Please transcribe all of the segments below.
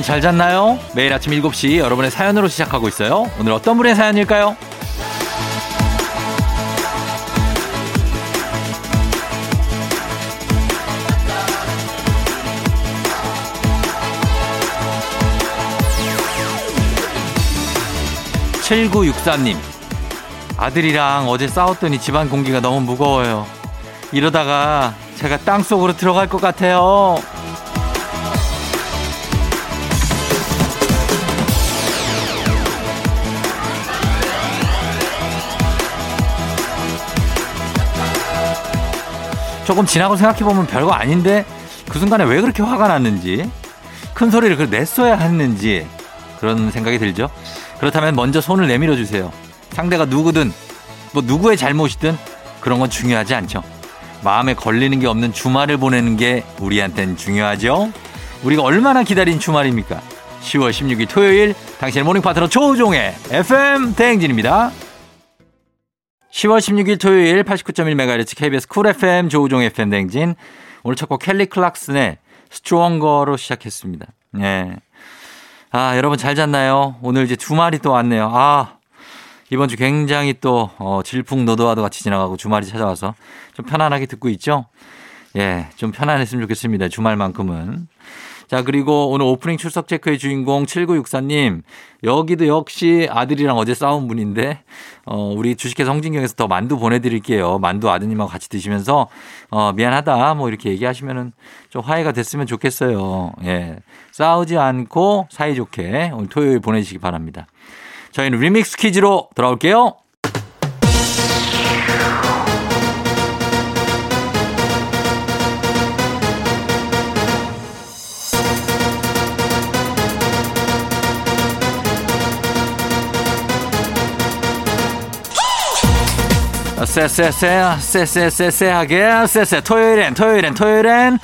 여러분 잘 잤나요? 매일 아침 7시 여러분의 사연으로 시작하고 있어요. 오늘 어떤 분의 사연일까요? 7964님. 아들이랑 어제 싸웠더니 집안 공기가 너무 무거워요. 이러다가 제가 땅 속으로 들어갈 것 같아요. 조금 지나고 생각해보면 별거 아닌데 그 순간에 왜 그렇게 화가 났는지 큰 소리를 그 냈어야 했는지 그런 생각이 들죠. 그렇다면 먼저 손을 내밀어 주세요. 상대가 누구든 뭐 누구의 잘못이든 그런 건 중요하지 않죠. 마음에 걸리는 게 없는 주말을 보내는 게 우리한텐 중요하죠. 우리가 얼마나 기다린 주말입니까? 10월 16일 토요일 당신의 morning 파트너 조우종의 FM 대행진입니다. 10월 16일 토요일 89.1MHz KBS Cool FM 조우종 FM 대행진 오늘 첫 곡 켈리 클락슨의 Stronger로 시작했습니다. 예. 아, 여러분 잘 잤나요? 오늘 이제 주말이 또 왔네요. 아, 이번 주 굉장히 또, 어, 질풍노도와도 같이 지나가고 주말이 찾아와서 좀 편안하게 듣고 있죠? 예, 좀 편안했으면 좋겠습니다. 주말만큼은. 자, 그리고 오늘 오프닝 출석 체크의 주인공 7964님. 여기도 역시 아들이랑 어제 싸운 분인데, 어, 우리 주식회사 홍진경에서 더 만두 보내드릴게요. 만두 아드님하고 같이 드시면서, 어, 미안하다. 뭐 이렇게 얘기하시면은 좀 화해가 됐으면 좋겠어요. 예. 싸우지 않고 사이좋게 오늘 토요일 보내주시기 바랍니다. 저희는 리믹스 퀴즈로 돌아올게요. 쎄쎄쎄 쎄쎄쎄쎄하게 쎄쎄 토요일엔 토요일엔 토요일엔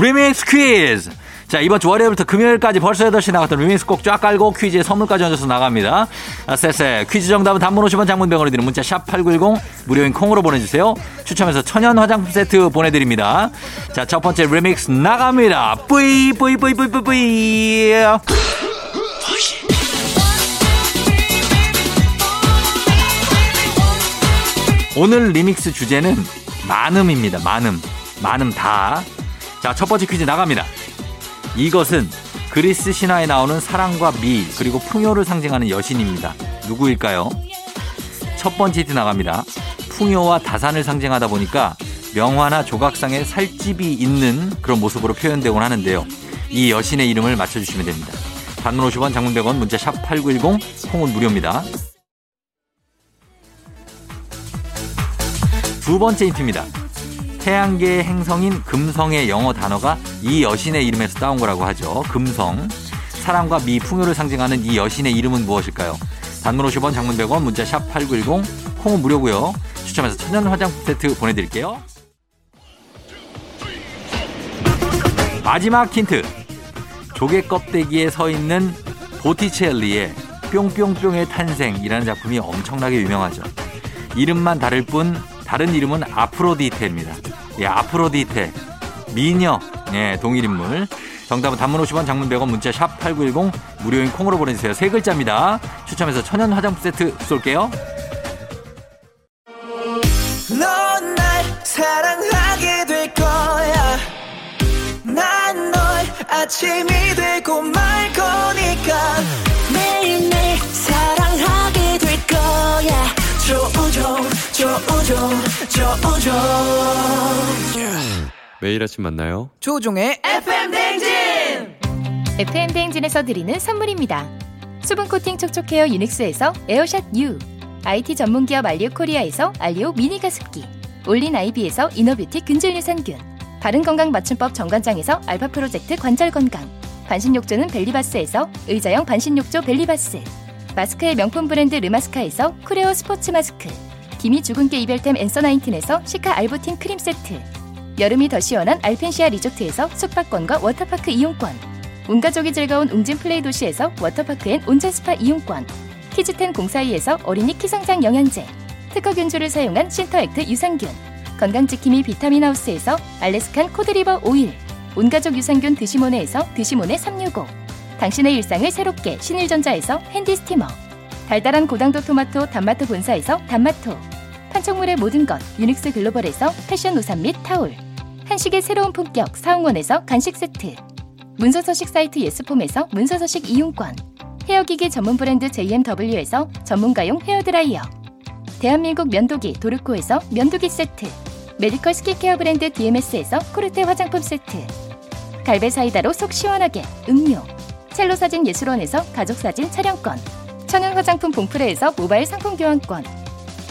리믹스 퀴즈 자 이번 주 월요일부터 금요일까지 벌써 8시 나갔던 리믹스 꼭 쫙 깔고 퀴즈에 선물까지 얹어서 나갑니다 아, 쎄쎄 퀴즈 정답은 단문 50원 장문 병원에 드는 문자 샵8910 무료인 콩으로 보내주세요 추첨해서 천연 화장품 세트 보내드립니다 자 첫 번째 리믹스 나갑니다 뿌이 뿌이 뿌이 뿌이 뿌이 뿌이 오늘 리믹스 주제는 많음입니다. 많음. 많음 다. 자, 첫 번째 퀴즈 나갑니다. 이것은 그리스 신화에 나오는 사랑과 미, 그리고 풍요를 상징하는 여신입니다. 누구일까요? 첫 번째 힌트 나갑니다. 풍요와 다산을 상징하다 보니까 명화나 조각상에 살집이 있는 그런 모습으로 표현되곤 하는데요. 이 여신의 이름을 맞춰주시면 됩니다. 단문 50원, 장문 100원, 문자 샵 8910, 콩은 무료입니다. 두 번째 힌트입니다. 태양계의 행성인 금성의 영어 단어가 이 여신의 이름에서 따온 거라고 하죠. 금성. 사랑과 미, 풍요를 상징하는 이 여신의 이름은 무엇일까요? 단문 50원, 장문 100원, 문자 샵 8910, 콩은 무료고요. 추첨해서 천연 화장품 세트 보내드릴게요. 마지막 힌트. 조개 껍데기에 서 있는 보티첼리의 뿅뿅뿅의 탄생이라는 작품이 엄청나게 유명하죠. 이름만 다를 뿐 다른 이름은 아프로디테입니다. 예, 아프로디테. 미녀. 예, 동일인물. 정답은 단문 50원, 장문 100원, 문자 샵 8910, 무료인 콩으로 보내주세요. 세 글자입니다. 추첨해서 천연 화장품 세트 쏠게요. 아침이 되고 조우종 조우종 조우종 매일 아침 만나요. 조우종의 FM 대행진. FM 대행진에서 드리는 선물입니다. 수분 코팅 촉촉 헤어 유닉스에서 에어샷 U IT 전문기업 알리오 코리아에서 알리오 미니 가습기. 올린 아이비에서 inner beauty 균질 유산균. 바른건강 맞춤법 정관장에서 알파 프로젝트 관절건강. 반신욕조는 벨리바스에서 의자형 반신욕조 벨리바스. 마스크의 명품 브랜드 르마스카에서 쿠레오 스포츠 마스크 기미 주근깨 이별템 앤서 나인틴에서 시카 알부틴 크림 세트. 여름이 더 시원한 알펜시아 리조트에서 숙박권과 워터파크 이용권. 온 가족이 즐거운 웅진 플레이 도시에서 워터파크 and 온천 스파 이용권. 키즈텐 공사이에서 어린이 키성장 영양제. 특허 균주를 사용한 신터액트 유산균. 건강지킴이 비타민 하우스에서 Alaskan cod liver oil. 온 가족 유산균 드시모네에서 드시모네 365 당신의 일상을 새롭게 신일전자에서 handy steamer. 달달한 고당도 토마토 단마토 본사에서 단마토 판촉물의 모든 것 유닉스 글로벌에서 패션 우산 및 타올 한식의 새로운 품격 사홍원에서 간식 세트 문서서식 사이트 예스폼에서 문서서식 이용권 헤어기기 전문 브랜드 JMW에서 전문가용 헤어드라이어 대한민국 면도기 도르코에서 면도기 세트 메디컬 스킨케어 브랜드 DMS에서 코르테 화장품 세트 갈배 사이다로 속 시원하게 음료 첼로 사진 예술원에서 가족 사진 촬영권 천연 화장품 봉프레에서 모바일 상품 교환권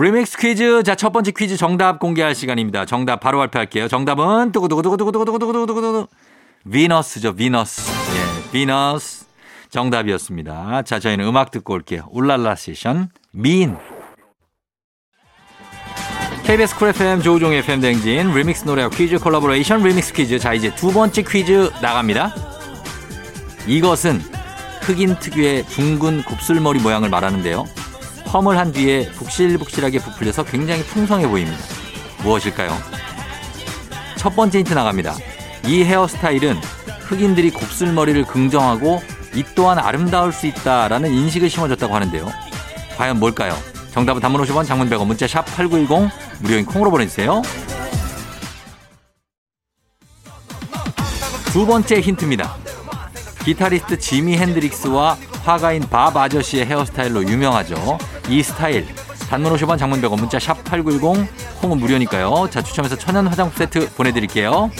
리믹스 퀴즈. 자, 첫 번째 퀴즈 정답 공개할 시간입니다. 정답 바로 발표할게요. 정답은 두구두구두구두구두구두구두구두구 비너스죠, 비너스. 예, 비너스. 정답이었습니다. 자, 저희는 음악 듣고 올게요. 울랄라 세션 민. KBS 쿨 FM 조우종의 FM 대행진 리믹스 노래와 퀴즈 콜라보레이션 리믹스 퀴즈. 자, 이제 두 번째 퀴즈 나갑니다. 이것은 흑인 특유의 둥근 곱슬머리 모양을 말하는데요. 펌을 한 뒤에 북실북실하게 부풀려서 굉장히 풍성해 보입니다. 무엇일까요? 첫 번째 힌트 나갑니다. 이 헤어스타일은 흑인들이 곱슬머리를 긍정하고 이 또한 아름다울 수 있다라는 인식을 심어줬다고 하는데요. 과연 뭘까요? 정답은 단문 50원, 장문 100원, 문자 샵 8910 무료인 콩으로 보내주세요. 두 번째 힌트입니다. 기타리스트 지미 핸드릭스와 화가인 밥 아저씨의 헤어스타일로 유명하죠. 이 스타일. 단문 50원 장문 100원 문자 샵 8910 콩은 무료니까요. 자 추첨해서 천연 화장품 세트 보내드릴게요.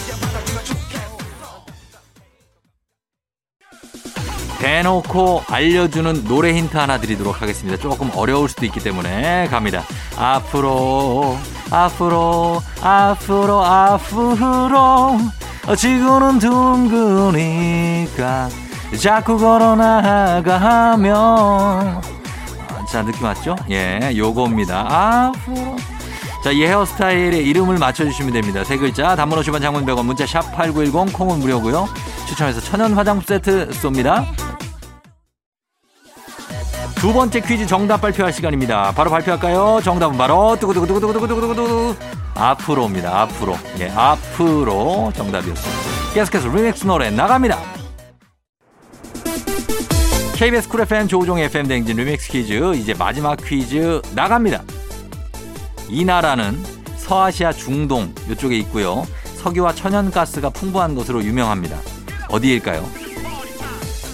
대놓고 알려주는 노래 힌트 하나 드리도록 하겠습니다. 조금 어려울 수도 있기 때문에 갑니다. 앞으로 앞으로 앞으로 앞으로 지구는 둥그니까 자꾸 걸어 나가면 자 느낌 왔죠? 예, 요겁니다. 앞으로 자, 이 헤어스타일의 이름을 맞춰주시면 됩니다. 세 글자, 단문 50원 장문 100원, 문자 샵 8910, 콩은 무료고요. 추첨해서 천연 화장품 세트 쏩니다. 두 번째 퀴즈 정답 발표할 시간입니다. 바로 발표할까요? 정답은 바로 두구두구두구두구두구두구두구 아프로입니다. 아프로. 예, 아프로 정답이었습니다. 계속해서 리믹스 노래 나갑니다. KBS 쿨 FM 조우종 FM 대행진 리믹스 퀴즈 이제 마지막 퀴즈 나갑니다. 이 나라는 서아시아 중동 이쪽에 있고요. 석유와 천연가스가 풍부한 것으로 유명합니다. 어디일까요?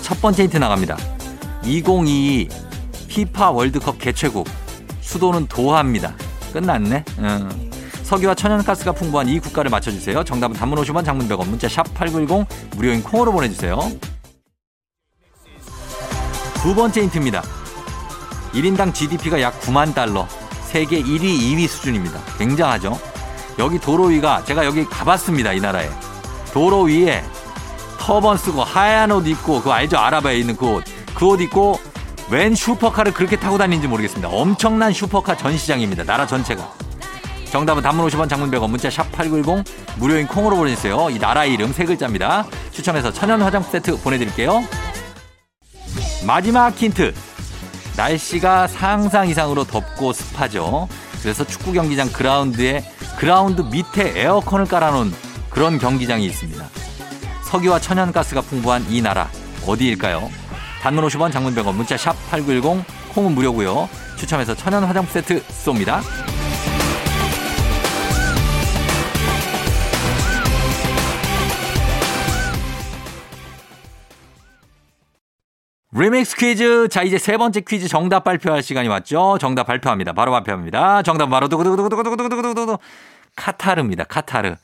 첫 번째 힌트 나갑니다. 2022 피파 월드컵 개최국 수도는 도하입니다. 끝났네. 음. 석유와 천연가스가 풍부한 이 국가를 맞춰주세요. 정답은 단문 50원 장문 100원 문자 샵 8910 무료인 콩으로 보내주세요. 두 번째 힌트입니다. 1인당 GDP가 약 9만 달러. 세계 1위, 2위 수준입니다. 굉장하죠? 여기 도로 위가 제가 여기 가봤습니다. 이 나라에. 도로 위에 터번 쓰고 하얀 옷 입고 그거 알죠? 아라바에 있는 그 옷. 그 옷 입고 웬 슈퍼카를 그렇게 타고 다니는지 모르겠습니다. 엄청난 슈퍼카 전시장입니다. 나라 전체가. 정답은 단문 50원 장문 100원 문자 샵 8910 무료인 콩으로 보내주세요. 이 나라 이름 세 글자입니다. 추첨해서 천연 화장품 세트 보내드릴게요. 마지막 힌트. 날씨가 상상 이상으로 덥고 습하죠. 그래서 축구 경기장 그라운드에 그라운드 밑에 에어컨을 깔아놓은 그런 경기장이 있습니다. 석유와 천연가스가 풍부한 이 나라 어디일까요? 단문 50원 장문 100원 문자 샵 8910 콩은 무료고요. 추첨해서 천연 화장품 세트 쏩니다. 리믹스 퀴즈. 자, 이제 세 번째 퀴즈 정답 발표할 시간이 왔죠. 정답 발표합니다. 바로 발표합니다. 정답 바로 두구두구두구두구두구두구두구 카타르입니다. 카타르.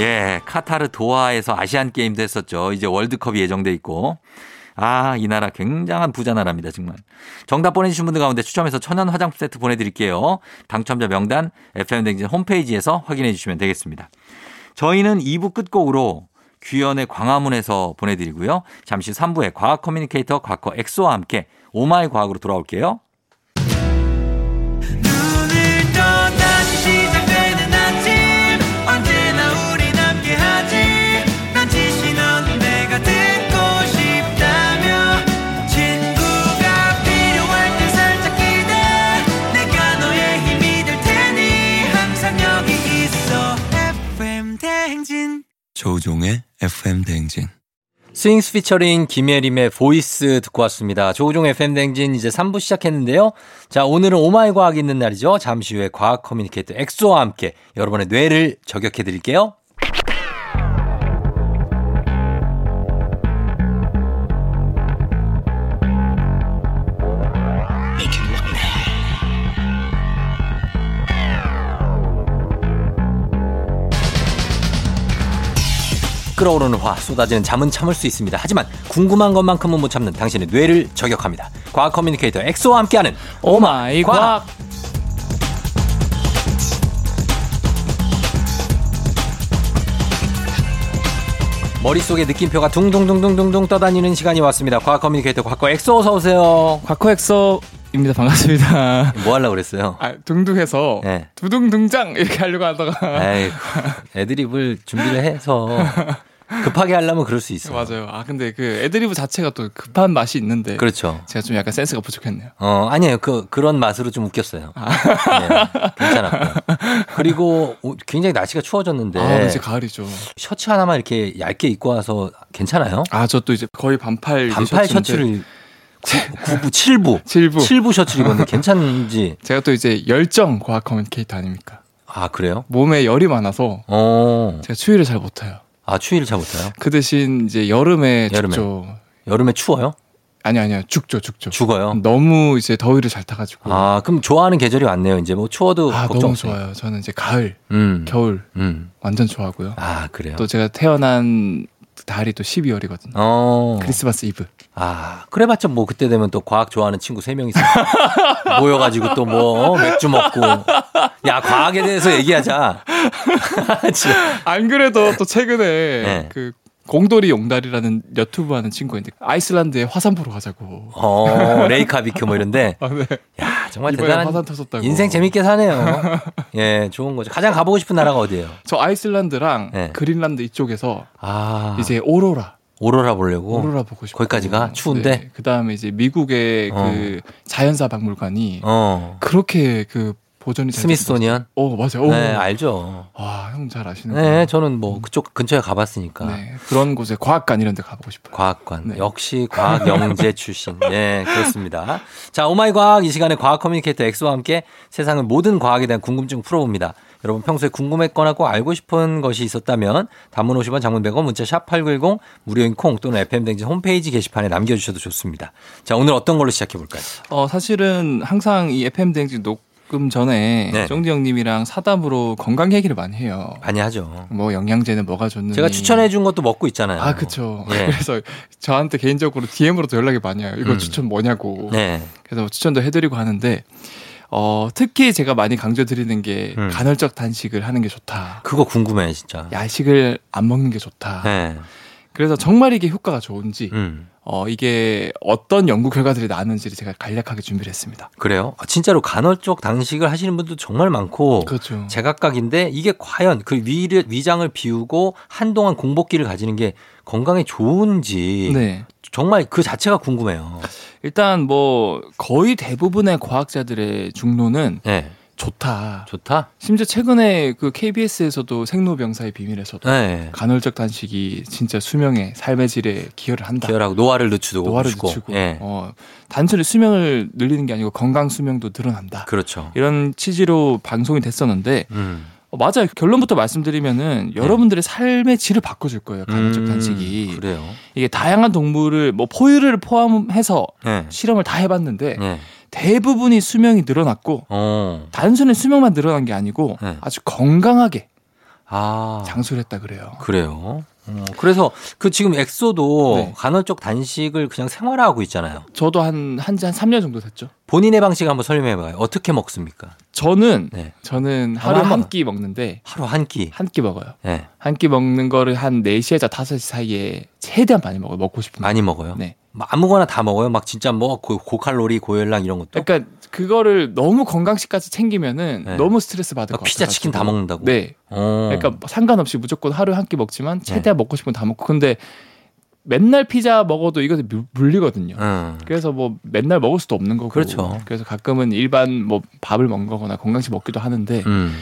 예, 카타르 도하에서 아시안 게임도 했었죠. 이제 월드컵이 예정돼 있고. 아, 이 나라 굉장한 부자 나라입니다, 정말. 정답 보내주신 분들 가운데 추첨해서 천연 화장품 세트 보내드릴게요. 당첨자 명단 FM댕진 홈페이지에서 확인해 주시면 되겠습니다. 저희는 2부 끝곡으로 규현의 광화문에서 보내드리고요. 잠시 3부에 과학 커뮤니케이터 과커 엑소와 함께 oh my 과학으로 돌아올게요. 스윙스 피처링 김예림의 Voice 듣고 왔습니다. 조우종 FM 대행진 이제 3부 시작했는데요. 자, 오늘은 oh my 과학 있는 날이죠. 잠시 후에 과학 커뮤니케이터 엑소와 함께 여러분의 뇌를 저격해 드릴게요. 끓어오르는 화 쏟아지는 잠은 참을 수 있습니다. 하지만 궁금한 것만큼은 못 참는 당신의 뇌를 저격합니다. 과학 커뮤니케이터 엑소와 함께하는 oh my 과학. 머릿속에 느낌표가 둥둥둥둥둥둥 떠다니는 시간이 왔습니다. 과학 커뮤니케이터 과커 엑소 어서 오세요. 과커엑소 입니다. 반갑습니다. 뭐 하려고 그랬어요? 아, 둥둥해서 네. 두둥둥장 이렇게 하려고 하다가 에이, 애드립을 준비를 해서 급하게 하려면 그럴 수 있어요. 맞아요. 아 근데 그 애드리브 자체가 또 급한 맛이 있는데 그렇죠. 제가 좀 약간 센스가 부족했네요. 어, 아니에요. 그, 그런 맛으로 좀 웃겼어요. 네, 괜찮았고요. 그리고 오- 굉장히 날씨가 추워졌는데 아 이제 가을이죠. 셔츠 하나만 이렇게 얇게 입고 와서 괜찮아요? 아 저 또 이제 거의 반팔 반팔 셔츠를 9부, 7부. 칠부. 7부 셔츠를 입었는데 괜찮은지. 제가 또 이제 열정 과학 커뮤니케이터 아닙니까? 아, 그래요? 몸에 열이 많아서 어. 제가 추위를 잘 못 타요. 아, 추위를 잘 못해요? 그 대신 이제 여름에 여름에. 죽죠. 여름에 추워요? 아니 아니요 죽죠 죽죠. 죽어요? 너무 이제 더위를 잘 타가지고. 아, 그럼 좋아하는 계절이 왔네요. 이제 뭐 추워도 아, 걱정 너무 없어요. 좋아요. 저는 이제 가을, 음. 겨울 음. 완전 좋아하고요. 아, 그래요? 또 제가 태어난 달이 또 12월이거든요. 어. 크리스마스 이브. 아, 그래봤자 뭐 그때 되면 또 과학 좋아하는 친구 세명 있어. 모여가지고 또 뭐 맥주 먹고. 야, 과학에 대해서 얘기하자. 안 그래도 또 최근에 네. 그 공돌이 용달이라는 유튜브 하는 친구가 있는데 아이슬란드에 화산 보러 가자고. 어, 레이캬비크 뭐 이런데. 아, 네. 야, 정말 대단한. 화산 터졌다고. 인생 재밌게 사네요. 예, 좋은 거죠. 가장 가보고 싶은 나라가 어디예요? 저 아이슬란드랑 네. 그린란드 이쪽에서 아, 이제 오로라, 오로라 보려고. 오로라 보고 싶어요. 거기까지 가? 추운데? 그 다음에 이제 미국의 어. 그 자연사 박물관이 어. 그렇게 그 보존이 잘 스미소니언? 어 맞아요. 오. 네, 알죠. 와, 형 잘 아시는 네, 저는 뭐 그쪽 근처에 가봤으니까. 네, 그런 곳에 과학관 이런 데 가보고 싶어요. 과학관. 네. 역시 과학 영재 출신. 네, 그렇습니다. 자, oh my 과학 이 시간에 과학 커뮤니케이터 엑소와 함께 세상의 모든 과학에 대한 궁금증 풀어봅니다. 여러분 평소에 궁금했거나 꼭 알고 싶은 것이 있었다면 단문 50원 장문 100원 문자 샵 8910 무료인 콩 또는 FM대행진 홈페이지 게시판에 남겨주셔도 좋습니다. 자, 오늘 어떤 걸로 시작해 볼까요? 어, 사실은 항상 이 FM 대행진 녹 음 전에 네. 쫑디 형님이랑 사담으로 건강 얘기를 많이 해요. 많이 하죠. 뭐 영양제는 뭐가 좋느니. 제가 추천해 준 것도 먹고 있잖아요. 아, 그쵸. 예. 그래서 저한테 개인적으로 DM으로도 연락이 많이 와요. 이거 음. 추천 뭐냐고. 네. 그래서 추천도 해드리고 하는데, 어, 특히 제가 많이 강조드리는 게 음. 간헐적 단식을 하는 게 좋다. 그거 궁금해, 진짜. 야식을 안 먹는 게 좋다. 네. 그래서 정말 이게 효과가 좋은지, 음. 어, 이게 어떤 연구 결과들이 나왔는지를 제가 간략하게 준비를 했습니다. 그래요? 아, 진짜로 간헐적 단식을 하시는 분도 정말 많고 그렇죠. 제각각인데 이게 과연 그 위, 위장을 비우고 한동안 공복기를 가지는 게 건강에 좋은지 네. 정말 그 자체가 궁금해요. 일단 뭐 거의 대부분의 과학자들의 중론은 네. 좋다. 좋다? 심지어 최근에 그 KBS에서도 생로병사의 비밀에서도 네. 간헐적 단식이 진짜 수명에 삶의 질에 기여를 한다. 기혈하고 노화를 늦추고 노화를 주고. 늦추고 예. 어, 단순히 수명을 늘리는 게 아니고 건강 수명도 늘어난다. 그렇죠. 이런 취지로 방송이 됐었는데 음. 어, 맞아요. 결론부터 말씀드리면은 여러분들의 삶의 질을 바꿔줄 거예요. 간헐적 네. 음, 단식이 그래요. 이게 다양한 동물을 뭐 포유를 포함해서 네. 실험을 다 해봤는데 네. 대부분이 수명이 늘어났고 어. 단순히 수명만 늘어난 게 아니고 네. 아주 건강하게 아. 장수를 했다 그래요. 그래요. 어, 그래서 그 지금 엑소도 네. 간헐적 단식을 그냥 생활화하고 있잖아요. 저도 한, 한, 한 3년 정도 됐죠. 본인의 방식 한번 설명해 봐요. 어떻게 먹습니까? 저는, 네. 저는 하루 한 끼 먹는데, 하루 한 끼. 한 끼 먹어요. 네. 한 끼 먹는 거를 한 4시에서 5시 사이에 최대한 많이 먹어요. 먹고 싶은 거. 많이 먹어요. 네. 뭐 아무거나 다 먹어요. 막 진짜 뭐 고, 고칼로리, 고열량 이런 것도. 그러니까 그거를 너무 건강식까지 챙기면은 네. 너무 스트레스 받을 아, 것 피자, 같아요. 치킨 다 먹는다고? 네. 어. 그러니까 상관없이 무조건 하루에 한끼 먹지만 네. 최대한 먹고 싶은 거다 먹고 근데 맨날 피자 먹어도 이것에 물- 물리거든요. 응. 그래서 뭐 맨날 먹을 수도 없는 거고. 그렇죠. 그래서 가끔은 일반 뭐 밥을 먹는 거거나 건강식 먹기도 하는데 음.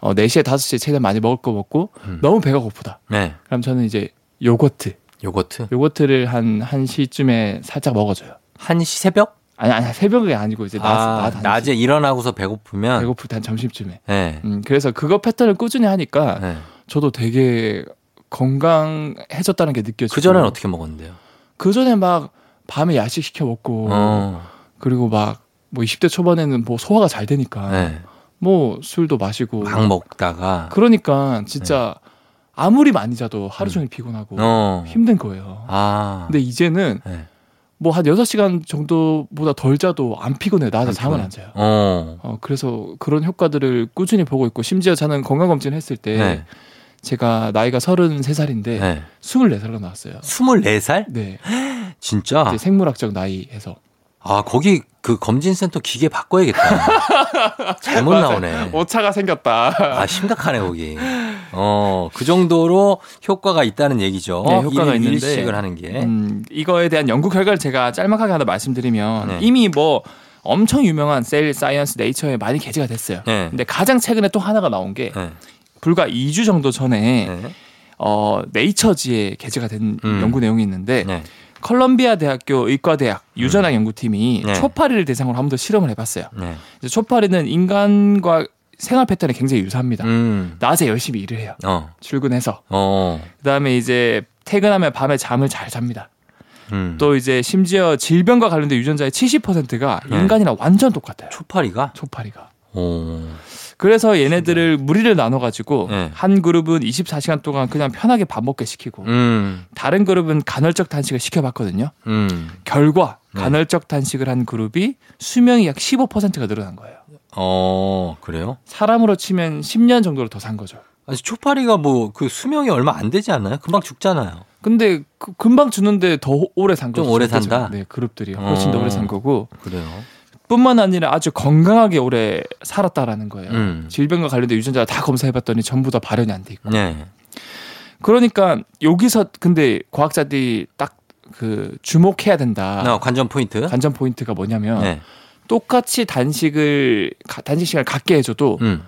어 4시에 5시에 최대한 많이 먹을 거 먹고 음. 너무 배가 고프다. 네. 그럼 저는 이제 요거트. 요거트. 요거트를 한 1시쯤에 살짝 먹어줘요. 한시 새벽? 아니 아니 새벽이 아니고 이제 낮, 아, 낮 1시. 낮에 일어나고서 배고프면. 배고플 때 한 점심쯤에. 네. 음, 그래서 그거 패턴을 꾸준히 하니까 네. 저도 되게 건강해졌다는 게 느껴지고. 그 전에는 어떻게 먹었는데요? 그 전에 막 밤에 야식 시켜 먹고 어. 그리고 막 뭐 20대 초반에는 뭐 소화가 잘 되니까 네. 뭐 술도 마시고 막 먹다가. 그러니까 진짜 아무리 많이 자도 하루 종일 피곤하고 네. 어. 힘든 거예요. 아. 근데 이제는 네. 뭐한 6시간 정도보다 덜 자도 안 피곤해요. 낮에 안 잠을 피곤해. 안 자요. 어. 어, 그래서 그런 효과들을 꾸준히 보고 있고 심지어 저는 건강검진 했을 때 네. 제가 나이가 33살인데 네. 24살로 나왔어요. 24살? 네. 진짜? 이제 생물학적 나이에서. 아, 거기 그 검진센터 기계 바꿔야겠다. 잘못 나오네. 오차가 생겼다. 아, 심각하네, 거기. 어, 그 정도로 효과가 있다는 얘기죠. 네, 효과가 일- 있는데. 일식을 하는 게. 음, 이거에 대한 연구 결과를 제가 짤막하게 하나 말씀드리면 네. 이미 뭐 엄청 유명한 Cell Science Nature에 많이 게재가 됐어요. 네. 근데 가장 최근에 또 하나가 나온 게 네. 불과 2주 정도 전에 네. 어, 네이처지에 게재가 된 음. 연구 내용이 있는데 네. 컬럼비아 대학교 의과대학 유전학 연구팀이 네. 초파리를 대상으로 한 번 더 실험을 해봤어요. 네. 이제 초파리는 인간과 생활 패턴이 굉장히 유사합니다. 음. 낮에 열심히 일을 해요. 어. 출근해서 어. 그다음에 이제 퇴근하면 밤에 잠을 잘 잡니다. 음. 또 이제 심지어 질병과 관련된 유전자의 70%가 네. 인간이랑 완전 똑같아요. 초파리가? 초파리가. 오. 그래서 얘네들을 무리를 나눠 가지고 네. 한 그룹은 24시간 동안 그냥 편하게 밥 먹게 시키고 음. 다른 그룹은 간헐적 단식을 시켜봤거든요. 음. 결과 네. 간헐적 단식을 한 그룹이 수명이 약 15%가 늘어난 거예요. 어, 그래요? 사람으로 치면 10년 정도로 더산 거죠. 아니, 초파리가 뭐 그 수명이 얼마 안 되지 않나요? 금방 죽잖아요. 근데 그- 금방 주는데 더 오래 산좀 거죠. 오래 그죠? 산다? 네, 그룹들이 훨씬 더 어. 오래 산 거고 그래요. 뿐만 아니라 아주 건강하게 오래 살았다라는 거예요. 음. 질병과 관련된 유전자 다 검사해봤더니 전부 다 발현이 안 돼 있고. 네. 그러니까 여기서 근데 과학자들이 딱 그 주목해야 된다. 나 관전 포인트. 관전 포인트가 뭐냐면 네. 똑같이 단식을 가- 단식 시간을 갖게 해줘도 음.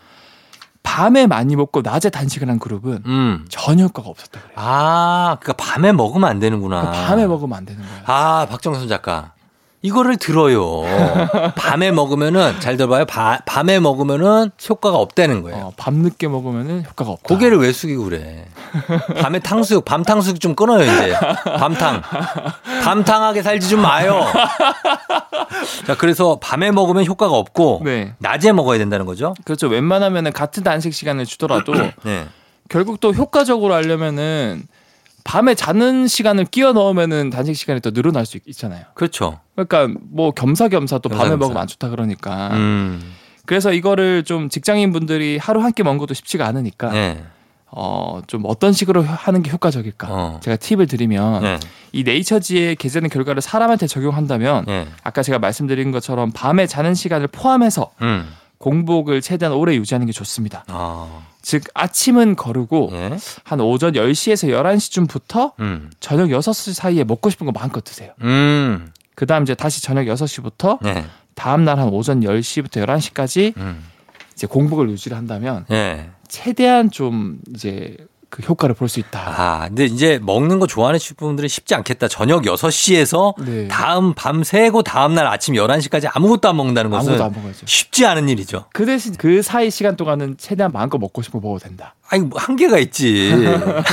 밤에 많이 먹고 낮에 단식을 한 그룹은 음. 전혀 효과가 없었다 그래요. 아, 그러니까 밤에 먹으면 안 되는구나. 그러니까 밤에 먹으면 안 되는 거예요. 아, 박정선 작가. 이거를 들어요. 밤에 먹으면은 잘 들어봐요. 바- 밤에 먹으면은 효과가 없다는 거예요. 어, 밤 늦게 먹으면은 효과가 없다. 고개를 왜 숙이고 그래? 밤에 탕수육, 밤 탕수육 좀 끊어요, 이제. 밤탕. 밤탕하게 살지 좀 마요. 자, 그래서 밤에 먹으면 효과가 없고, 네. 낮에 먹어야 된다는 거죠? 그렇죠. 웬만하면은 같은 단식 시간을 주더라도 네. 결국 또 효과적으로 하려면은 밤에 자는 시간을 끼워 넣으면은 단식 시간이 더 늘어날 수 있- 있잖아요. 그렇죠. 그러니까 뭐 겸사겸사 또 밤에 겸사겸사. 먹으면 안 좋다 그러니까. 음. 그래서 이거를 좀 직장인 분들이 하루 한 끼 먹는 것도 쉽지가 않으니까 네. 어 좀 어떤 식으로 하는 게 효과적일까? 어. 제가 팁을 드리면 네. 이 네이처지에 게재된 결과를 사람한테 적용한다면 네. 아까 제가 말씀드린 것처럼 밤에 자는 시간을 포함해서 음. 공복을 최대한 오래 유지하는 게 좋습니다. 아. 즉 아침은 거르고 예. 한 오전 10시에서 11시쯤부터 음. 저녁 6시 사이에 먹고 싶은 거 마음껏 드세요. 음. 그다음 이제 다시 저녁 6시부터 네. 다음 날 한 오전 10시부터 11시까지 음. 이제 공복을 유지를 한다면 네. 최대한 좀 이제 그 효과를 볼 수 있다. 아, 근데 이제 먹는 거 좋아하는 분들은 쉽지 않겠다. 저녁 6시에서 네. 다음 밤 새고 다음 날 아침 11시까지 아무것도 안 먹는다는 것은 아무것도 안 먹어야죠. 쉽지 않은 일이죠. 그 대신 그 사이 시간 동안은 최대한 마음껏 먹고 싶은 거 먹어도 된다. 아니, 뭐 한계가 있지.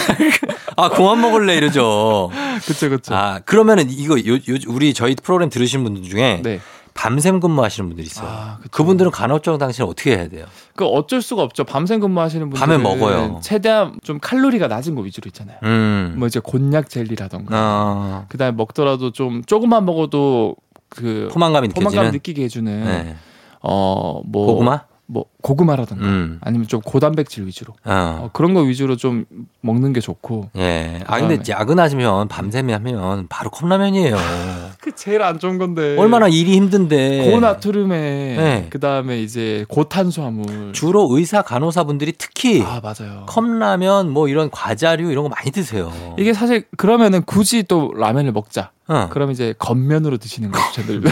아, 그만 먹을래 이러죠. 그쵸 그쵸. 아, 그러면은 이거 요, 요 우리 저희 프로그램 들으신 분들 중에 네. 밤샘 근무하시는 분들이 있어요. 아. 그분들은 간헐적 당신은 어떻게 해야 돼요? 그 어쩔 수가 없죠. 밤샘 근무하시는 분들 밤에 먹어요. 최대한 좀 칼로리가 낮은 거 위주로 있잖아요. 음. 뭐 이제 곤약 젤리라던가. 어, 그다음에 먹더라도 좀 조금만 먹어도 그 포만감이 포만감 느껴지는. 느끼게 해주는 네. 어뭐 고구마? 뭐 고구마라던가 음. 아니면 좀 고단백질 위주로 어. 어, 그런 거 위주로 좀 먹는 게 좋고 예. 아 근데 야근하시면 밤샘이 하면 바로 컵라면이에요. 그 제일 안 좋은 건데 얼마나 일이 힘든데. 고나트륨에 네. 그다음에 이제 고탄수화물 주로 의사 간호사분들이 특히 아 맞아요 컵라면 뭐 이런 과자류 이런 거 많이 드세요. 이게 사실 그러면은 굳이 또 라면을 먹자 어. 그럼 이제 겉면으로 드시는 거 저들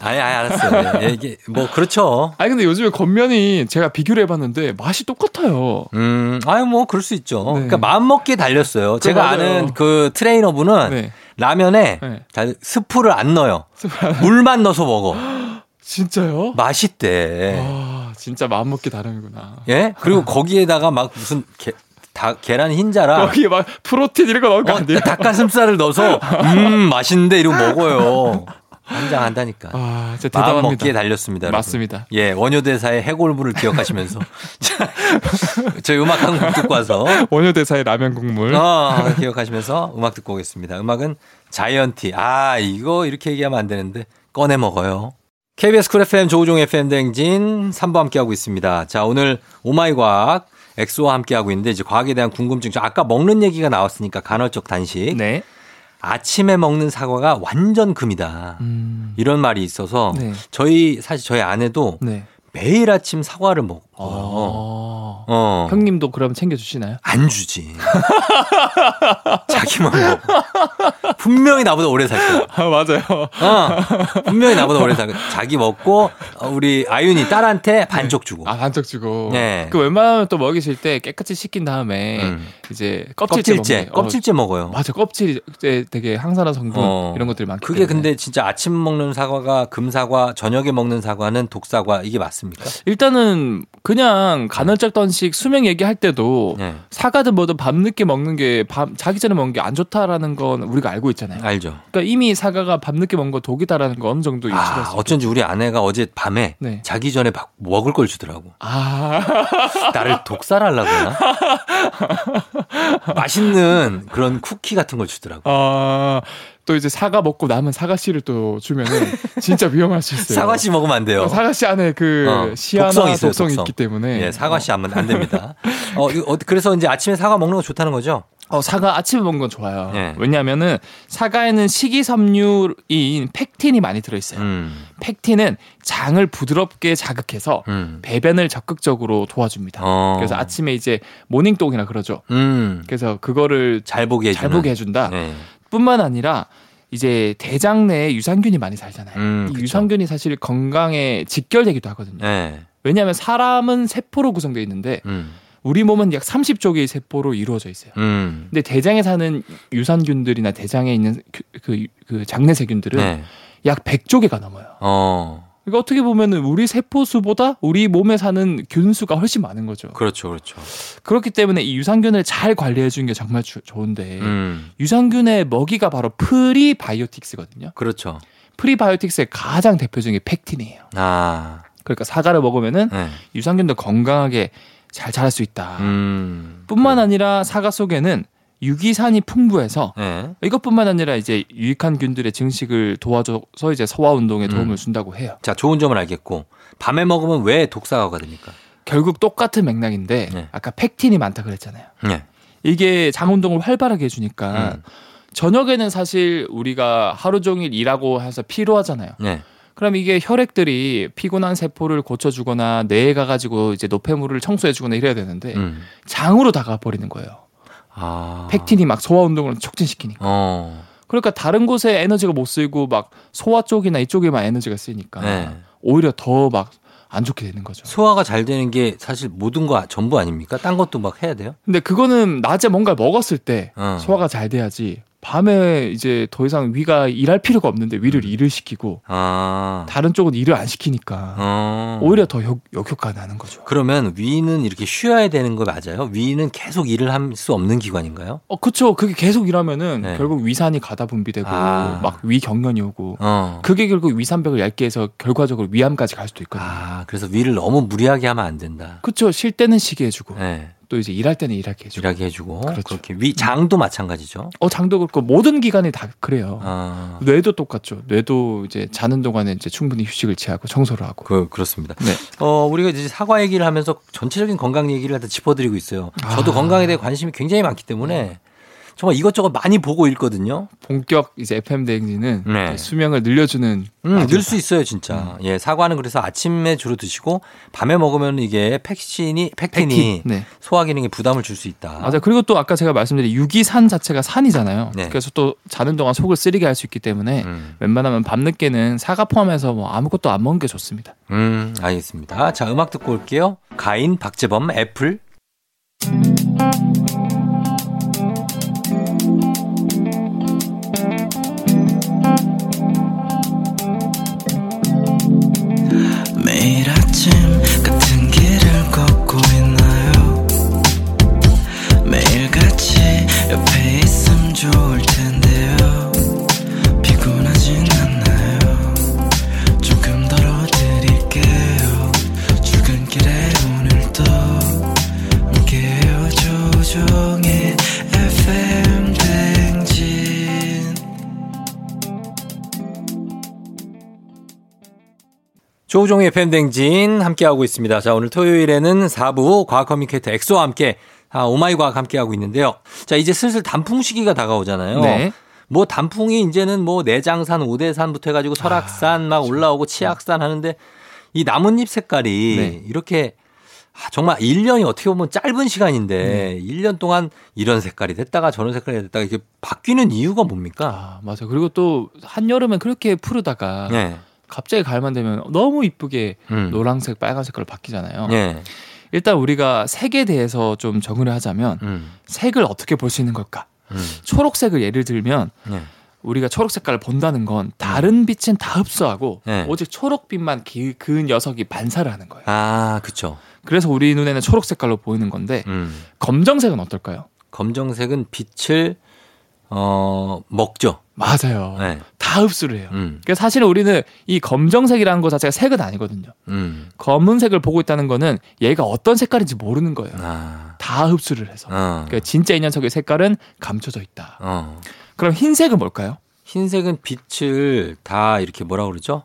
아니, 아니 알았어요. 예, 이게 뭐 그렇죠. 아니 근데 요즘에 겉면이 제가 비교를 해봤는데 맛이 똑같아요 음, 아유 뭐 그럴 수 있죠. 네. 그러니까 마음 먹기에 달렸어요. 제가 맞아요. 아는 그 트레이너분은 네 라면에 네. 다 스프를 안 넣어요. 물만 넣어서 먹어. 진짜요? 맛있대. 아 진짜 마음 먹기 다르구나 예? 그리고 거기에다가 막 무슨 게, 다, 계란 흰자랑 거기에 막 프로틴 이런 거거 어, 아니에요? 닭가슴살을 넣어서 음 맛있는데 이러고 먹어요. 환장한다니까. 아, 진짜 마음 대단합니다. 먹기에 달렸습니다. 여러분. 맞습니다. 예, 원효대사의 해골물을 기억하시면서 자, 저희 음악 한 곡 듣고 와서 원효대사의 라면 국물. 어, 기억하시면서 음악 듣고 오겠습니다. 음악은 자이언티. 아, 이거 이렇게 얘기하면 안 되는데 꺼내 먹어요. KBS Cool FM 조우종 FM 댕진 3부 함께하고 있습니다. 자, 오늘 Oh My 과학 엑소와 함께하고 있는데 이제 과학에 대한 궁금증. 저 아까 먹는 얘기가 나왔으니까 간헐적 단식. 네. 아침에 먹는 사과가 완전 금이다. 음. 이런 말이 있어서 네. 저희 사실 저희 아내도 네. 매일 아침 사과를 먹 어. 어. 형님도 그럼 챙겨주시나요? 안 주지. 자기만 먹어. 분명히 나보다 오래 살 거야. 아, 맞아요. 어, 분명히 나보다 오래 살 거야. 자기 먹고 어, 우리 아윤이 딸한테 반쪽 주고. 아, 반쪽 주고. 네. 그 웬만하면 또 먹이실 때 깨끗이 씻긴 다음에 음. 이제 껍질째, 껍질째, 껍질째 먹어요. 어, 맞아. 껍질에 되게 항산화 성분 어. 이런 것들이 많기 그게 때문에. 근데 진짜 아침 먹는 사과가 금사과, 저녁에 먹는 사과는 독사과 이게 맞습니까? 일단은 그냥 간헐적 단식 수명 얘기할 때도 네. 사과든 뭐든 밤늦게 먹는 게 밤 자기 전에 먹는 게 안 좋다라는 건 우리가 알고 있잖아요. 알죠. 그러니까 이미 사과가 밤늦게 먹는 거 독이다라는 거 어느 정도 유추할 아, 수 있죠. 어쩐지 우리 아내가 어제 밤에 네. 자기 전에 막 먹을 걸 주더라고. 아, 나를 독살하려고 그러나? 맛있는 그런 쿠키 같은 걸 주더라고. 아, 또 이제 사과 먹고 남은 사과 씨를 또 주면은 진짜 위험할 수 있어요. 사과 씨 먹으면 안 돼요. 어, 사과 씨 안에 그 어, 시아나 독성 있어요, 독성이 독성. 있기 때문에 예, 사과 씨 하면 안 됩니다. 어, 어, 그래서 이제 아침에 사과 먹는 거 좋다는 거죠? 어, 사과 아침에 먹는 건 좋아요. 예. 왜냐하면은 사과에는 식이섬유인 팩틴이 많이 들어있어요. 음, 팩틴은 장을 부드럽게 자극해서 음. 배변을 적극적으로 도와줍니다. 어. 그래서 아침에 이제 모닝똥이라 그러죠. 음, 그래서 그거를 잘 보게. 잘 보게 해준다. 네. 뿐만 아니라 이제 대장 내에 유산균이 많이 살잖아요. 음, 이. 유산균이 사실 건강에 직결되기도 하거든요. 네. 왜냐하면 사람은 세포로 구성되어 있는데 음, 우리 몸은 약 30조 개의 세포로 이루어져 있어요. 음. 근데 대장에 사는 유산균들이나 대장에 있는 그, 그, 그 장내 세균들은 네. 약 100조 개가 넘어요. 어, 그러니까 어떻게 보면은 우리 세포 수보다 우리 몸에 사는 균수가 훨씬 많은 거죠. 그렇죠, 그렇죠. 그렇기 때문에 이 유산균을 잘 관리해 주는 게 정말 주- 좋은데 음, 유산균의 먹이가 바로 프리바이오틱스거든요. 그렇죠. 프리바이오틱스의 가장 대표적인 게 펙틴이에요. 아, 그러니까 사과를 먹으면은 네. 유산균도 건강하게 잘 자랄 수 있다. 음. 뿐만 아니라 사과 속에는 유기산이 풍부해서 네. 이것뿐만 아니라 이제 유익한 균들의 증식을 도와줘서 이제 소화 운동에 도움을 음. 준다고 해요. 자, 좋은 점을 알겠고, 밤에 먹으면 왜 독사가 됩니까? 결국 똑같은 맥락인데 네. 아까 팩틴이 많다 그랬잖아요. 네. 이게 장 운동을 활발하게 해주니까 음. 저녁에는 사실 우리가 하루 종일 일하고 해서 피로하잖아요. 네. 그럼 이게 혈액들이 피곤한 세포를 고쳐주거나 뇌에 가가지고 이제 노폐물을 청소해주거나 이래야 되는데 음. 장으로 다가 버리는 거예요. 아. 팩틴이 막 소화 운동을 촉진시키니까. 어. 그러니까 다른 곳에 에너지가 못 쓰이고 막 소화 쪽이나 이쪽에만 에너지가 쓰이니까 네. 오히려 더 막 안 좋게 되는 거죠. 소화가 잘 되는 게 사실 모든 거 전부 아닙니까? 딴 것도 막 해야 돼요? 근데 그거는 낮에 뭔가 먹었을 때 어. 소화가 잘 돼야지 밤에 이제 더 이상 위가 일할 필요가 없는데 위를 일을 시키고 아. 다른 쪽은 일을 안 시키니까 어. 오히려 더 역, 역효과가 나는 거죠. 그러면 위는 이렇게 쉬어야 되는 거 맞아요? 위는 계속 일을 할 수 없는 기관인가요? 어, 그쵸. 그게 계속 일하면은 네. 결국 위산이 가다 분비되고 아. 막 위경련이 오고 어. 그게 결국 위산벽을 얇게 해서 결과적으로 위암까지 갈 수도 있거든요. 아, 그래서 위를 너무 무리하게 하면 안 된다. 그쵸. 쉴 때는 쉬게 해주고 네. 또 이제 일할 때는 일하게 해주고. 일하게 해주고 그렇죠. 그렇게 위 장도 마찬가지죠. 어, 장도 그렇고 모든 기관이 다 그래요. 아, 뇌도 똑같죠. 뇌도 이제 자는 동안에 이제 충분히 휴식을 취하고 청소를 하고. 그 그렇습니다. 네. 어, 우리가 이제 사과 얘기를 하면서 전체적인 건강 얘기를 다 짚어드리고 있어요. 저도 아. 건강에 대해 관심이 굉장히 많기 때문에 정말 이것저것 많이 보고 읽거든요. 본격 이제 FM 대행진은 네. 수명을 늘려주는 음, 라디오다. 늘수 있어요, 진짜. 예, 사과는 그래서 아침에 주로 드시고 밤에 먹으면 이게 펙신이 펙틴이 펙틴. 네. 소화 기능에 부담을 줄 수 있다. 맞아요. 그리고 또 아까 제가 말씀드린 유기산 자체가 산이잖아요. 네. 그래서 또 자는 동안 속을 쓰리게 할 수 있기 때문에 음, 웬만하면 밤늦게는 사과 포함해서 뭐 아무것도 안 먹는 게 좋습니다. 음, 알겠습니다. 자, 음악 듣고 올게요. 가인, 박재범, 애플. 조우종의 펨댕진 함께하고 있습니다. 자, 오늘 토요일에는 4부 과학 communicator 엑소와 함께 아, Oh My 과학 함께하고 있는데요. 자, 이제 슬슬 단풍 시기가 다가오잖아요. 네. 뭐 단풍이 이제는 뭐 내장산, 오대산부터 해가지고 설악산 막 올라오고 치악산 하는데 이 나뭇잎 색깔이 네. 이렇게 아, 정말 1년이 어떻게 보면 짧은 시간인데 1년 동안 이런 색깔이 됐다가 저런 색깔이 됐다가 이렇게 바뀌는 이유가 뭡니까? 아 맞아. 그리고 또 한여름엔 그렇게 푸르다가 네. 갑자기 가을만 되면 너무 이쁘게 음. 노란색, 빨간색깔로 바뀌잖아요. 네. 일단 우리가 색에 대해서 좀 정의를 하자면 음. 색을 어떻게 볼 수 있는 걸까? 음. 초록색을 예를 들면 네. 우리가 초록 색깔을 본다는 건 다른 빛은 다 흡수하고 네. 오직 초록빛만 기- 그 녀석이 반사를 하는 거예요. 아, 그쵸. 그래서 우리 눈에는 초록 색깔로 보이는 건데 음. 검정색은 어떨까요? 검정색은 빛을 어 먹죠. 맞아요. 네. 다 흡수를 해요. 음. 그래서 사실은 우리는 이 검정색이라는 거 자체가 색은 아니거든요. 음. 검은색을 보고 있다는 거는 얘가 어떤 색깔인지 모르는 거예요. 아. 다 흡수를 해서. 어. 그러니까 진짜 이 녀석의 색깔은 감춰져 있다. 어. 그럼 흰색은 뭘까요? 흰색은 빛을 다 이렇게 뭐라 그러죠?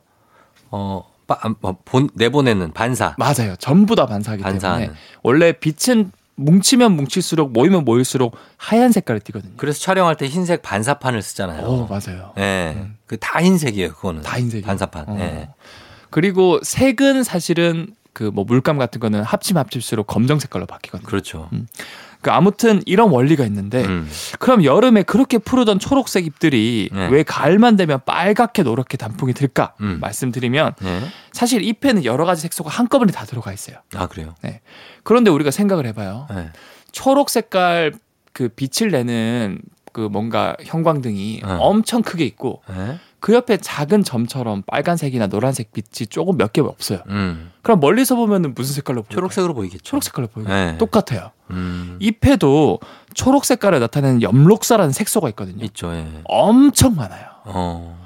어, 빠, 아, 뭐, 본, 내보내는 반사. 맞아요. 전부 다 반사하기 반사하는. 때문에 원래 빛은 뭉치면 뭉칠수록 모이면 모일수록 하얀 색깔을 띠거든요. 그래서 촬영할 때 흰색 반사판을 쓰잖아요. 오, 맞아요. 예. 음. 그다 흰색이에요, 그거는. 다 흰색이에요. 반사판. 어. 예. 그리고 색은 사실은 그 뭐 물감 같은 거는 합침 합칠수록 검정 색깔로 바뀌거든요. 그렇죠. 그 아무튼 이런 원리가 있는데 음. 그럼 여름에 그렇게 푸르던 초록색 잎들이 네. 왜 가을만 되면 빨갛게 노랗게 단풍이 들까? 음. 말씀드리면 예. 사실 잎에는 여러 가지 색소가 한꺼번에 다 들어가 있어요. 아, 그래요. 그런데 우리가 생각을 해봐요. 예. 초록 색깔 그 빛을 내는 그 뭔가 형광등이 네. 엄청 크게 있고 예. 그 옆에 작은 점처럼 빨간색이나 노란색 빛이 조금 몇 개 없어요. 음. 그럼 멀리서 보면은 무슨 색깔로 보여요? 초록색으로 보이겠죠. 초록 색깔로 보여요. 네. 똑같아요. 음. 잎에도 초록 색깔을 나타내는 엽록사라는 색소가 있거든요. 있죠, 예. 엄청 많아요. 어.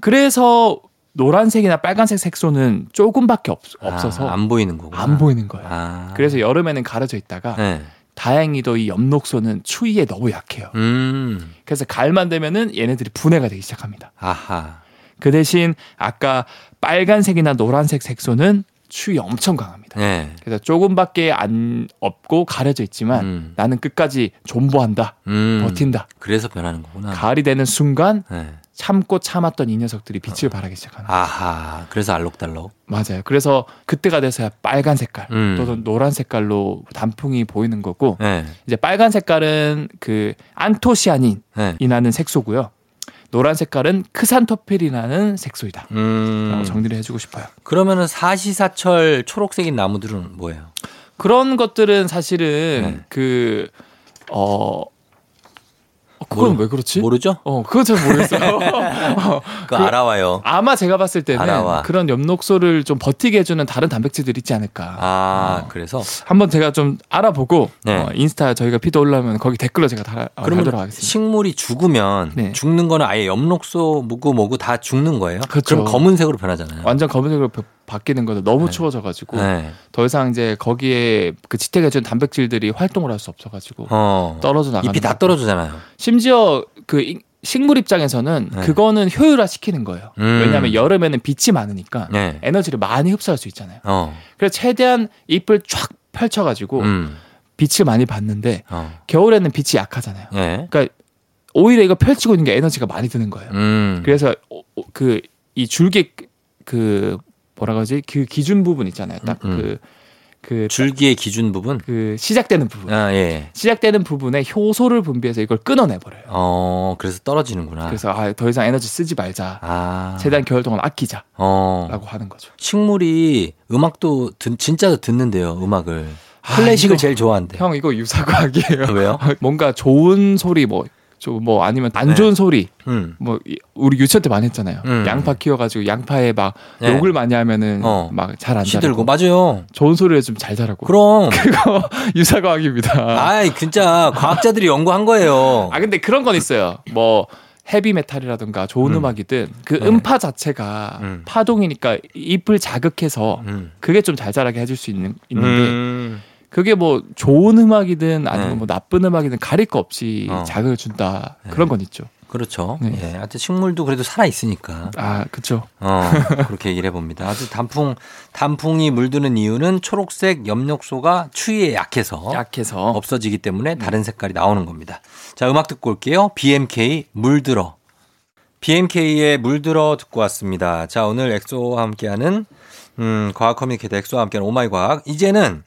그래서 노란색이나 빨간색 색소는 조금밖에 없, 없어서 아, 안 보이는 거구나. 안 보이는 거예요. 아. 그래서 여름에는 가려져 있다가 예. 다행히도 이 엽록소는 추위에 너무 약해요. 음. 그래서 가을만 되면은 얘네들이 분해가 되기 시작합니다. 아하. 그 대신 아까 빨간색이나 노란색 색소는 추위 엄청 강합니다. 예. 그래서 조금밖에 안 없고 가려져 있지만 음. 나는 끝까지 존버한다, 음. 버틴다. 그래서 변하는 거구나. 가을이 되는 순간 예. 참고 참았던 이 녀석들이 빛을 발하기 시작하는. 아하. 그래서 알록달록. 맞아요. 그래서 그때가 돼서야 빨간 색깔 음. 또는 노란 색깔로 단풍이 보이는 거고 예. 이제 빨간 색깔은 그 안토시아닌이라는 예. 색소고요. 노란 색깔은 크산토필이라는 색소이다. 음. 라고 정리를 해주고 싶어요. 그러면은 사시사철 초록색인 나무들은 뭐예요? 그런 것들은 사실은 네. 그, 어, 그건 모르- 왜 그렇지? 모르죠? 어, 그건 잘 모르겠어요. 어, 그- 알아와요. 아마 제가 봤을 때는 알아와. 그런 엽록소를 좀 버티게 해주는 다른 단백질들이 있지 않을까. 아, 어. 그래서 한번 제가 좀 알아보고 네. 어, 인스타 저희가 피드 올라오면 거기 댓글로 제가 달, 어, 그러면 달도록 하겠습니다. 식물이 죽으면 네. 죽는 거는 아예 엽록소 무고 뭐고 다 죽는 거예요? 그렇죠. 럼 검은색으로 변하잖아요. 완전 검은색으로 바- 바뀌는 거는 너무 네. 추워져가지고 네. 더 이상 이제 거기에 그 지탱해준 단백질들이 활동을 할 수 없어가지고 어. 떨어져 나가는 잎이 다. 떨어지잖아요. 심지어 그 이- 식물 입장에서는 네. 그거는 효율화 시키는 거예요. 음. 왜냐하면 여름에는 빛이 많으니까 네. 에너지를 많이 흡수할 수 있잖아요. 어. 그래서 최대한 잎을 쫙 펼쳐가지고 음. 빛을 많이 받는데 어. 겨울에는 빛이 약하잖아요. 예. 그러니까 오히려 이거 펼치고 있는 게 에너지가 많이 드는 거예요. 음. 그래서 그 이 줄기 그 뭐라 그러지 그 기준 부분 있잖아요. 딱그 음, 그 음. 줄기의 기준 부분. 그 시작되는 부분. 아, 예. 시작되는 부분에 효소를 분비해서 이걸 끊어내 버려요. 어, 그래서 떨어지는구나. 그래서 아, 더 이상 에너지 쓰지 말자. 아. 최대한 겨울 동안 아끼자라고 어. 하는 거죠. 식물이 음악도 듣, 진짜 듣는데요, 음악을. 아, 클래식을 이거- 제일 좋아한대. 형 이거 유사과학이에요. 왜요? 뭔가 좋은 소리 뭐. 저뭐 아니면 안 좋은 소리 음. 뭐 이- 우리 유치원 때 많이 했잖아요. 음. 양파 키워가지고 양파에 막 네. 욕을 많이 하면은 어. 막잘 안 자라고 맞아요. 좋은 소리를 좀 잘 자라고 그럼. 그거 유사 과학입니다. 아이 진짜 과학자들이 연구한 거예요. 아 근데 그런 건 있어요. 뭐 헤비메탈이라든가 좋은 음. 음. 악이든그 네. 음파 자체가 음. 파동이니까 잎을 자극해서 음. 그게 좀 잘 자라게 해줄 수 있는 있는데 음. 그게 뭐 좋은 음악이든 아니면 네. 뭐 나쁜 음악이든 가릴 거 없이 어. 자극을 준다 네. 그런 건 있죠. 그렇죠. 네. 예. 하여튼 식물도 그래도 살아 있으니까. 아 그쵸. 어, 그렇게 얘기를 해 봅니다. 아주 단풍, 단풍이 물드는 이유는 초록색 엽록소가 추위에 약해서 약해서 없어지기 때문에 다른 색깔이 나오는 겁니다. 자, 음악 듣고 올게요. BMK 물들어. BMK의 물들어 듣고 왔습니다. 자, 오늘 엑소와 함께하는 음, 과학 communicator 엑소와 함께하는 Oh My 과학. 이제는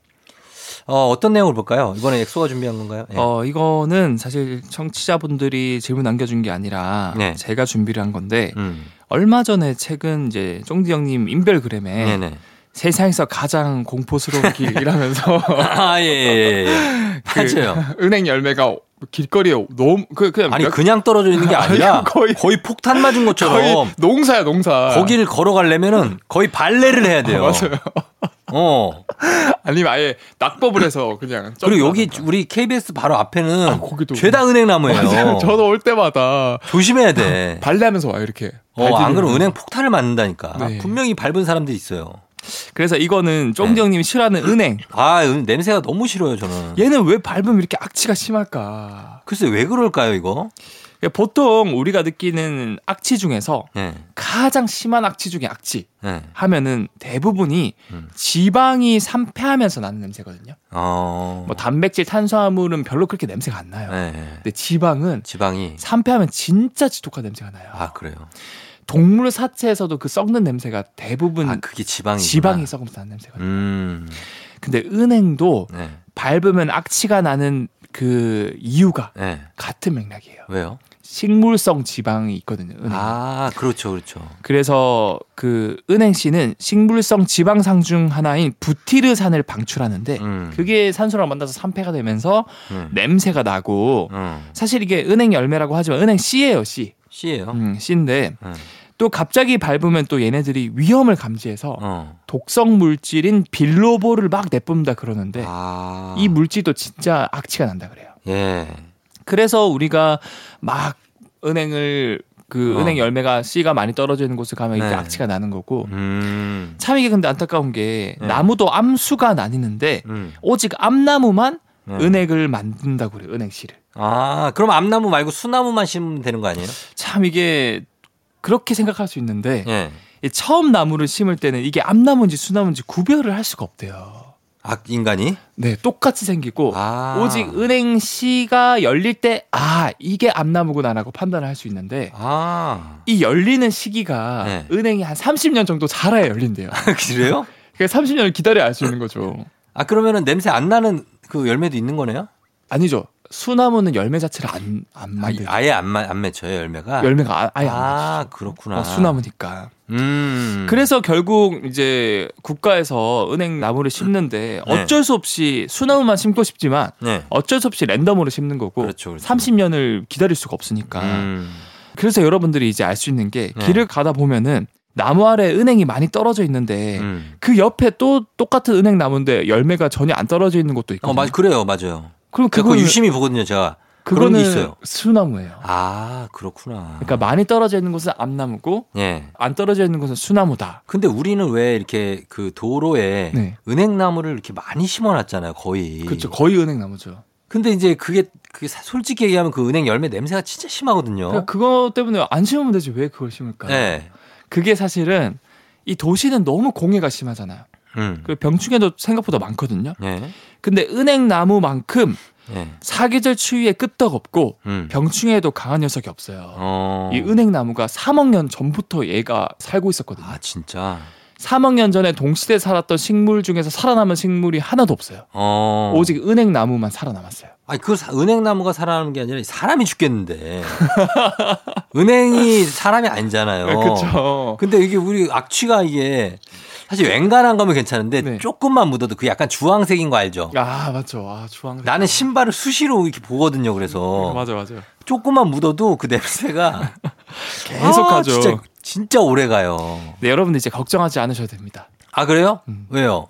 어, 어떤 내용을 볼까요? 이번에 엑소가 준비한 건가요? 예. 어 이거는 사실 청취자분들이 질문 남겨준 게 아니라 네. 제가 준비를 한 건데 음. 얼마 전에 최근 이제 쫑디 형님 인별그램에 네네. 세상에서 가장 공포스러운 길이라면서 아, 예, 예, 예. 그 맞아요. 은행 열매가 길거리에 너무 그 그냥 아니, 몇- 그냥 떨어져 있는 게 아니라 아니, 거의- 거의 폭탄 맞은 것처럼 거의 농사야 농사. 거기를 걸어가려면은 거의 발레를 해야 돼요. 아, 맞아요. 어. 아니면 아예 낙법을 해서 그냥. 그리고 여기 점프하던가. 우리 KBS 바로 앞에는 아, 거기도 죄다 은행나무예요. 맞아요. 저도 올 때마다 조심해야 돼. 발레하면서 와요 이렇게. 어, 안 발디디면서. 그러면 은행 폭탄을 맞는다니까. 네. 분명히 밟은 사람들이 있어요. 그래서 이거는 쫑디 네. 형님이 싫어하는 은행. 아, 은- 냄새가 너무 싫어요, 저는. 얘는 왜 밟으면 이렇게 악취가 심할까? 글쎄 왜 그럴까요, 이거? 그러니까 보통 우리가 느끼는 악취 중에서 예. 가장 심한 악취 중에 악취 예. 하면은 대부분이 음. 지방이 산패하면서 나는 냄새거든요. 어. 뭐 단백질, 탄수화물은 별로 그렇게 냄새가 안 나요. 예. 근데 지방은 지방이 산패하면 진짜 지독한 냄새가 나요. 아, 그래요. 동물 사체에서도 그 썩는 냄새가 대부분 아, 그게 지방이 지방이 썩으면서 나는 냄새가. 음. 근데 은행도 네. 밟으면 악취가 나는 그 이유가 네. 같은 맥락이에요. 왜요? 식물성 지방이 있거든요. 은행. 아, 그렇죠. 그렇죠. 그래서 그 은행 씨는 식물성 지방 상 중 하나인 부티르산을 방출하는데 음. 그게 산소랑 만나서 산패가 되면서 음. 냄새가 나고 음. 사실 이게 은행 열매라고 하지만 은행 씨예요 씨. 씨예요. 음, 씨인데 음. 또 갑자기 밟으면 또 얘네들이 위험을 감지해서 어. 독성 물질인 빌로보를 막 내뿜다 그러는데 아. 이 물질도 진짜 악취가 난다 그래요. 예. 그래서 우리가 막 은행을 그 어. 은행 열매가 씨가 많이 떨어져 있는 곳을 가면 네. 악취가 나는 거고 음. 참 이게 근데 안타까운 게 네. 나무도 암수가 나뉘는데 음. 오직 암나무만 네. 은행을 만든다고 그래요 은행 씨를 아, 그럼 암나무 말고 수나무만 심으면 되는 거 아니에요? 참 이게 그렇게 생각할 수 있는데 예. 이 처음 나무를 심을 때는 이게 암나무인지 수나무인지 구별을 할 수가 없대요. 악 인간이? 네, 똑같이 생기고 아. 오직 은행 씨가 열릴 때 아 이게 암나무구나라고 판단을 할 수 있는데 아. 이 열리는 시기가 네. 은행이 한 30년 정도 자라야 열린대요. 그래요? 그러니까 30년을 기다려야 알 수 있는 거죠. 아, 그러면은 냄새 안 나는 그 열매도 있는 거네요? 아니죠. 수나무는 열매 자체를 안, 안 아, 만들죠. 아 예 안, 마- 안 맺혀요, 열매가? 열매가 아- 아예 안 아, 맺히죠. 그렇구나. 어, 수나무니까. 음. 그래서 결국 이제 국가에서 은행 나무를 심는데 네. 어쩔 수 없이 수나무만 심고 싶지만 네. 어쩔 수 없이 랜덤으로 심는 거고 그렇죠, 그렇죠. 30년을 기다릴 수가 없으니까. 음. 그래서 여러분들이 이제 알 수 있는 게 네. 길을 가다 보면은 나무 아래 은행이 많이 떨어져 있는데 음. 그 옆에 또 똑같은 은행 나무인데 열매가 전혀 안 떨어져 있는 것도 있거든요. 어, 맞, 그래요, 맞아요. 그럼 그거 유심히 보거든요, 제가. 그런 게 있어요. 수나무예요. 아, 그렇구나. 그러니까 많이 떨어져 있는 곳은 암나무고 예. 안 떨어져 있는 곳은 수나무다. 근데 우리는 왜 이렇게 그 도로에 네. 은행나무를 이렇게 많이 심어놨잖아요, 거의. 그렇죠. 거의 은행 나무죠. 근데 이제 그게, 그게 사- 솔직히 얘기하면 그 은행 열매 냄새가 진짜 심하거든요. 그러니까 그거 때문에 안 심으면 되지 왜 그걸 심을까? 네. 그게 사실은 이 도시는 너무 공해가 심하잖아요. 음. 그 병충해도 생각보다 많거든요. 예. 근데 은행 나무만큼 예. 사계절 추위에 끄떡 없고 음. 병충해에도 강한 녀석이 없어요. 어. 이 은행 나무가 3억 년 전부터 얘가 살고 있었거든요. 아, 진짜. 3억 년 전에 동시대에 살았던 식물 중에서 살아남은 식물이 하나도 없어요. 어. 오직 은행 나무만 살아남았어요. 아니, 그 사- 은행나무가 살아남는 게 아니라 사람이 죽겠는데. 은행이 사람이 아니잖아요. 그렇죠. 근데 이게 우리 악취가 이게 사실 웬간한 거면 괜찮은데 네. 조금만 묻어도 그 약간 주황색인 거 알죠? 아 맞죠. 아 주황색. 나는 신발을 수시로 이렇게 보거든요. 그래서 맞아 맞아. 조금만 묻어도 그 냄새가 계속하죠. 아, 진짜 진짜 오래 가요. 네, 여러분들 이제 걱정하지 않으셔도 됩니다. 아 그래요? 음. 왜요?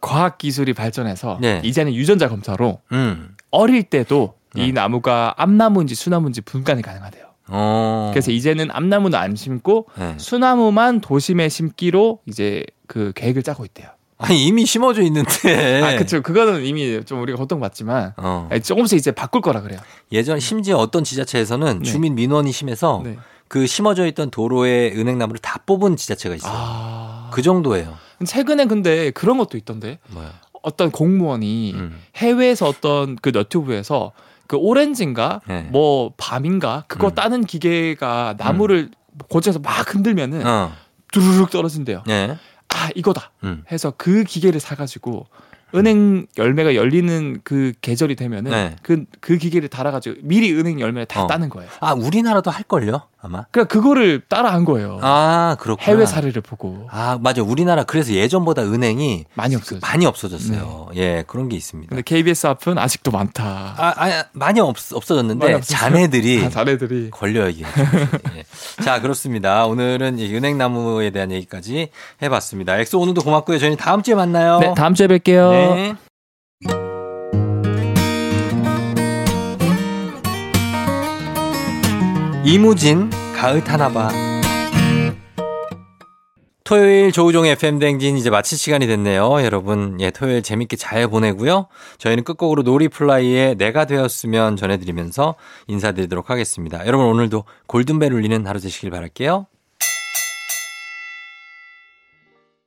과학 기술이 발전해서 네. 이제는 유전자 검사로 음. 어릴 때도 네. 이 나무가 암나무인지 수나무인지 분간이 가능하대요. 어. 그래서 이제는 암나무는 안 심고 네. 수나무만 도심에 심기로 이제 그 계획을 짜고 있대요. 아니 이미 심어져 있는데. 아, 그쵸. 그거는 이미 좀 우리가 고통받지만 어. 조금씩 이제 바꿀 거라 그래요. 예전 심지어 어떤 지자체에서는 네. 주민 민원이 심해서 네. 그 심어져 있던 도로에 은행나무를 다 뽑은 지자체가 있어요. 아. 그 정도예요. 최근에 근데 그런 것도 있던데. 뭐야? 어떤 공무원이 음. 해외에서 어떤 그 너튜브에서 그 오렌지인가 네. 뭐 밤인가 그거 음. 따는 기계가 나무를 고쳐서 막 흔들면은 어. 두루룩 떨어진대요. 네. 아 이거다 음. 해서 그 기계를 사가지고 은행 열매가 열리는 그 계절이 되면은 네. 그, 그 기계를 달아가지고 미리 은행 열매를 다 어. 따는 거예요. 아 우리나라도 할 걸요 아마. 그러니까 그거를 따라 한 거예요. 아 그렇구나. 해외 사례를 보고 아 맞아. 우리나라 그래서 예전보다 은행이 많이 없어요. 많이 없어졌어요. 예 그런 게 있습니다. 근데 KBS 앞은 아직도 많다. 아, 아 많이 없, 없어졌는데 많이? 자네들이 다 자네들이 걸려요 이게. 예. 자 그렇습니다. 오늘은 이 은행나무에 대한 얘기까지 해봤습니다. 엑소 오늘도 고맙고요. 저희는 다음 주에 만나요. 네 다음 주에 뵐게요. 네. 이무진 가을 타나봐 토요일 조우종 FM 댕진 이제 마칠 시간이 됐네요. 여러분, 예, 토요일 재밌게 잘 보내고요. 저희는 끝곡으로 노리플라이의 내가 되었으면 전해드리면서 인사드리도록 하겠습니다. 여러분, 오늘도 골든벨 울리는 하루 되시길 바랄게요.